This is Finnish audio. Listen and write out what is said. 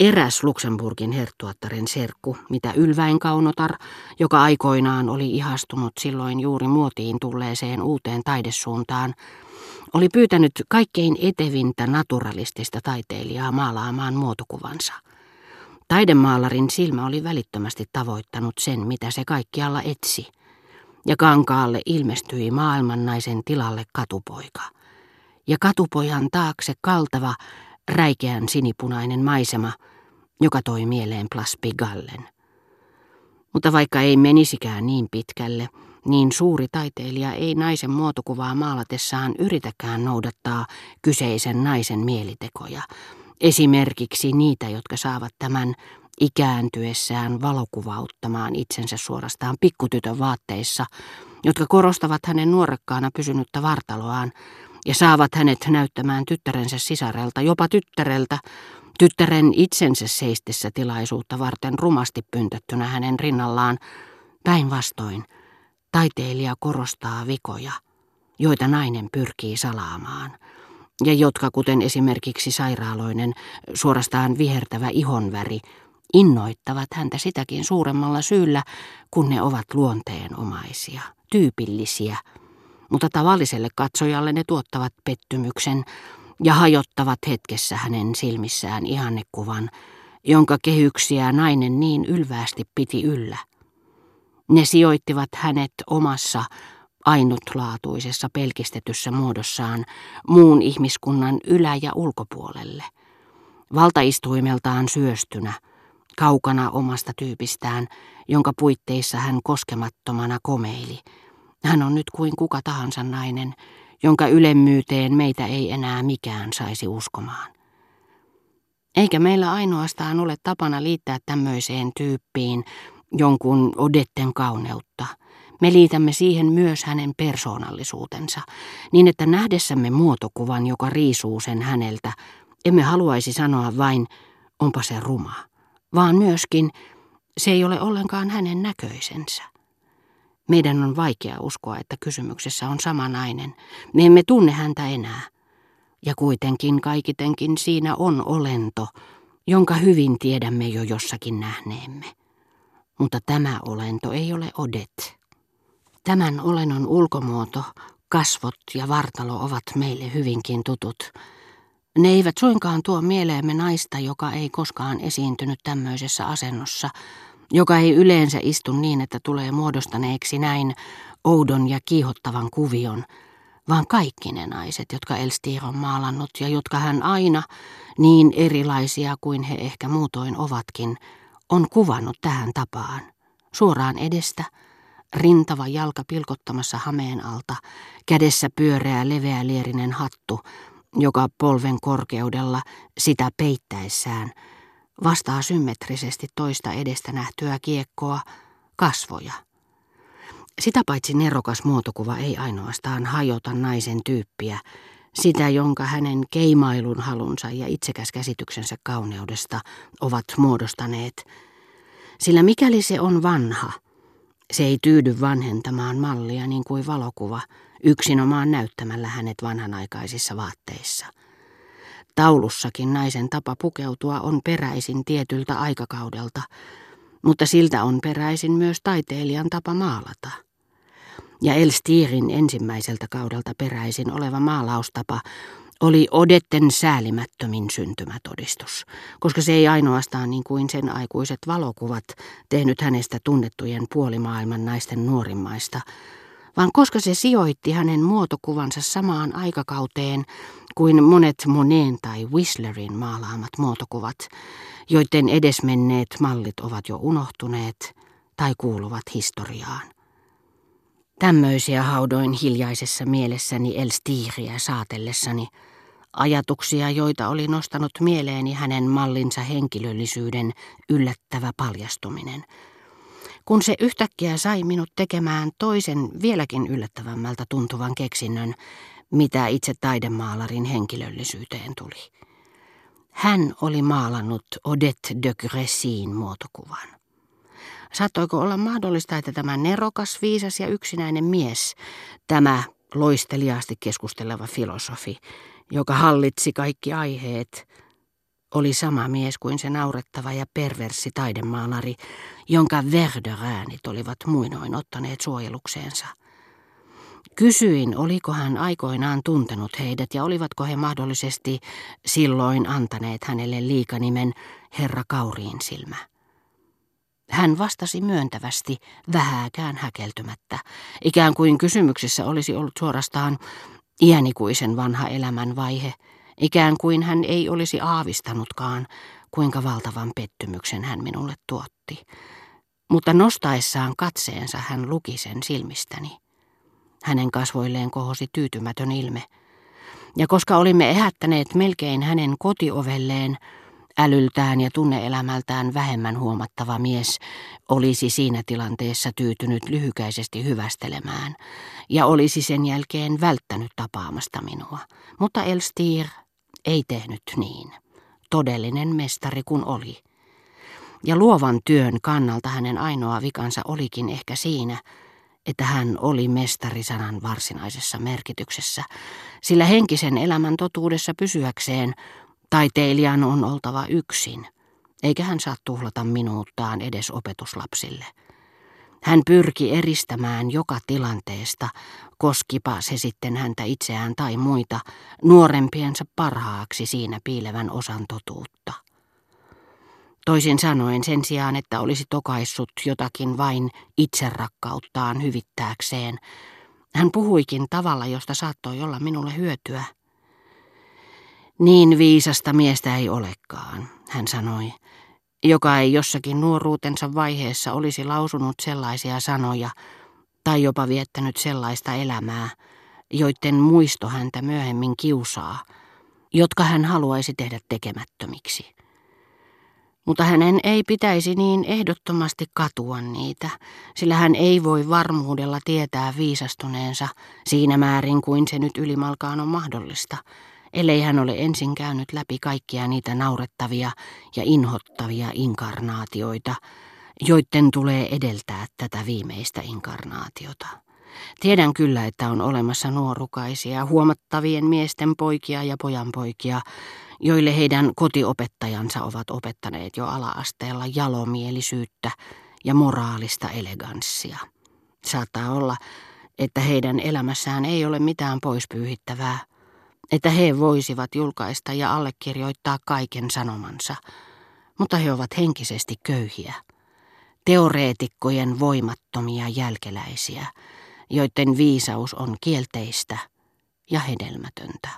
Eräs Luxemburgin herttuattaren serkku, mitä ylväin kaunotar, joka aikoinaan oli ihastunut silloin juuri muotiin tulleeseen uuteen taidesuuntaan, oli pyytänyt kaikkein etevintä naturalistista taiteilijaa maalaamaan muotokuvansa. Taidemaalarin silmä oli välittömästi tavoittanut sen, mitä se kaikkialla etsi, ja kankaalle ilmestyi maailmannaisen tilalle katupoika. Ja katupojan taakse kaltava, räikeän sinipunainen maisema, joka toi mieleen Plas Pigallen. Mutta vaikka ei menisikään niin pitkälle, niin suuri taiteilija ei naisen muotokuvaa maalatessaan yritäkään noudattaa kyseisen naisen mielitekoja, esimerkiksi niitä, jotka saavat tämän ikääntyessään valokuvauttamaan itsensä suorastaan pikkutytön vaatteissa, jotka korostavat hänen nuorekkaana pysynyttä vartaloaan ja saavat hänet näyttämään tyttärensä sisarelta, jopa tyttäreltä, tyttären itsensä seistessä tilaisuutta varten rumasti pyntättynä hänen rinnallaan, päinvastoin – Taiteilija korostaa vikoja, joita nainen pyrkii salaamaan, ja jotka, kuten esimerkiksi sairaaloinen, suorastaan vihertävä ihonväri, innoittavat häntä sitäkin suuremmalla syyllä, kun ne ovat luonteenomaisia, tyypillisiä, mutta tavalliselle katsojalle ne tuottavat pettymyksen ja hajottavat hetkessä hänen silmissään ihannekuvan, jonka kehyksiä nainen niin ylväästi piti yllä. Ne sijoittivat hänet omassa ainutlaatuisessa pelkistetyssä muodossaan muun ihmiskunnan ylä- ja ulkopuolelle. Valtaistuimeltaan syöstynä, kaukana omasta tyypistään, jonka puitteissa hän koskemattomana komeili. Hän on nyt kuin kuka tahansa nainen, jonka ylemmyyteen meitä ei enää mikään saisi uskomaan. Eikä meillä ainoastaan ole tapana liittää tämmöiseen tyyppiin jonkun Odetten kauneutta. Me liitämme siihen myös hänen persoonallisuutensa, niin että nähdessämme muotokuvan, joka riisuu sen häneltä, emme haluaisi sanoa vain, onpa se ruma, vaan myöskin, se ei ole ollenkaan hänen näköisensä. Meidän on vaikea uskoa, että kysymyksessä on sama nainen. Me emme tunne häntä enää. Ja kuitenkin kaikitenkin siinä on olento, jonka hyvin tiedämme jo jossakin nähneemme mutta tämä olento ei ole Odet. Tämän olennon ulkomuoto, kasvot ja vartalo ovat meille hyvinkin tutut. Ne eivät suinkaan tuo mieleemme naista, joka ei koskaan esiintynyt tämmöisessä asennossa, joka ei yleensä istu niin, että tulee muodostaneeksi näin oudon ja kiihottavan kuvion, vaan kaikki ne naiset, jotka Elstir on maalannut ja jotka hän aina, niin erilaisia kuin he ehkä muutoin ovatkin, on kuvannut tähän tapaan. Suoraan edestä, rintava jalka pilkottamassa hameen alta, kädessä pyöreä leveälierinen hattu, joka polven korkeudella sitä peittäessään vastaa symmetrisesti toista edestä nähtyä kiekkoa, kasvoja. Sitä paitsi nerokas muotokuva ei ainoastaan hajota naisen tyyppiä, sitä, jonka hänen keimailun halunsa ja itsekäs käsityksensä kauneudesta ovat muodostaneet. Sillä mikäli se on vanha, se ei tyydy vanhentamaan mallia niin kuin valokuva, yksinomaan näyttämällä hänet vanhanaikaisissa vaatteissa. Taulussakin naisen tapa pukeutua on peräisin tietyltä aikakaudelta, mutta siltä on peräisin myös taiteilijan tapa maalata. Ja Elstirin ensimmäiseltä kaudelta peräisin oleva maalaustapa oli Odetten säälimättömin syntymätodistus, koska se ei ainoastaan niin kuin sen aikuiset valokuvat tehnyt hänestä tunnettujen puolimaailman naisten nuorimmaista, vaan koska se sijoitti hänen muotokuvansa samaan aikakauteen kuin monet Moneen tai Whistlerin maalaamat muotokuvat, joiden edesmenneet mallit ovat jo unohtuneet tai kuuluvat historiaan. Tämmöisiä haudoin hiljaisessa mielessäni Elstiiriä saatellessani, ajatuksia, joita oli nostanut mieleeni hänen mallinsa henkilöllisyyden yllättävä paljastuminen. Kun se yhtäkkiä sai minut tekemään toisen vieläkin yllättävämmältä tuntuvan keksinnön, mitä itse taidemaalarin henkilöllisyyteen tuli. Hän oli maalannut Odette de Gressin muotokuvan. Saattoiko olla mahdollista, että tämä nerokas, viisas ja yksinäinen mies, tämä loisteliaasti keskusteleva filosofi, joka hallitsi kaikki aiheet, oli sama mies kuin se naurettava ja perverssi taidemaalari, jonka Verderäänit olivat muinoin ottaneet suojelukseensa. Kysyin, oliko hän aikoinaan tuntenut heidät ja olivatko he mahdollisesti silloin antaneet hänelle liikanimen Herra Kauriin silmä. Hän vastasi myöntävästi, vähääkään häkeltymättä, ikään kuin kysymyksessä olisi ollut suorastaan iänikuisen vanha elämän vaihe, ikään kuin hän ei olisi aavistanutkaan, kuinka valtavan pettymyksen hän minulle tuotti. Mutta nostaessaan katseensa hän luki sen silmistäni. Hänen kasvoilleen kohosi tyytymätön ilme. Ja koska olimme ehättäneet melkein hänen kotiovelleen, älyltään ja tunneelämältään vähemmän huomattava mies olisi siinä tilanteessa tyytynyt lyhykäisesti hyvästelemään ja olisi sen jälkeen välttänyt tapaamasta minua. Mutta Elstir ei tehnyt niin. Todellinen mestari kun oli. Ja luovan työn kannalta hänen ainoa vikansa olikin ehkä siinä, että hän oli mestarisanan varsinaisessa merkityksessä, sillä henkisen elämän totuudessa pysyäkseen taiteilijan on oltava yksin, eikä hän saa tuhlata minuuttaan edes opetuslapsille. Hän pyrki eristämään joka tilanteesta, koskipa se sitten häntä itseään tai muita, nuorempiensa parhaaksi siinä piilevän osan totuutta. Toisin sanoen sen sijaan, että olisi tokaissut jotakin vain itserakkauttaan hyvittääkseen, hän puhuikin tavalla, josta saattoi olla minulle hyötyä. Niin viisasta miestä ei olekaan, hän sanoi, joka ei jossakin nuoruutensa vaiheessa olisi lausunut sellaisia sanoja tai jopa viettänyt sellaista elämää, joiden muisto häntä myöhemmin kiusaa, jotka hän haluaisi tehdä tekemättömiksi. Mutta hänen ei pitäisi niin ehdottomasti katua niitä, sillä hän ei voi varmuudella tietää viisastuneensa siinä määrin kuin se nyt ylimalkaan on mahdollista – ellei hän ole ensin käynyt läpi kaikkia niitä naurettavia ja inhottavia inkarnaatioita, joiden tulee edeltää tätä viimeistä inkarnaatiota. Tiedän kyllä, että on olemassa nuorukaisia, huomattavien miesten poikia ja pojanpoikia, joille heidän kotiopettajansa ovat opettaneet jo ala-asteella jalomielisyyttä ja moraalista eleganssia. Saattaa olla, että heidän elämässään ei ole mitään poispyyhittävää, että he voisivat julkaista ja allekirjoittaa kaiken sanomansa, mutta he ovat henkisesti köyhiä, teoreetikkojen voimattomia jälkeläisiä, joiden viisaus on kielteistä ja hedelmätöntä.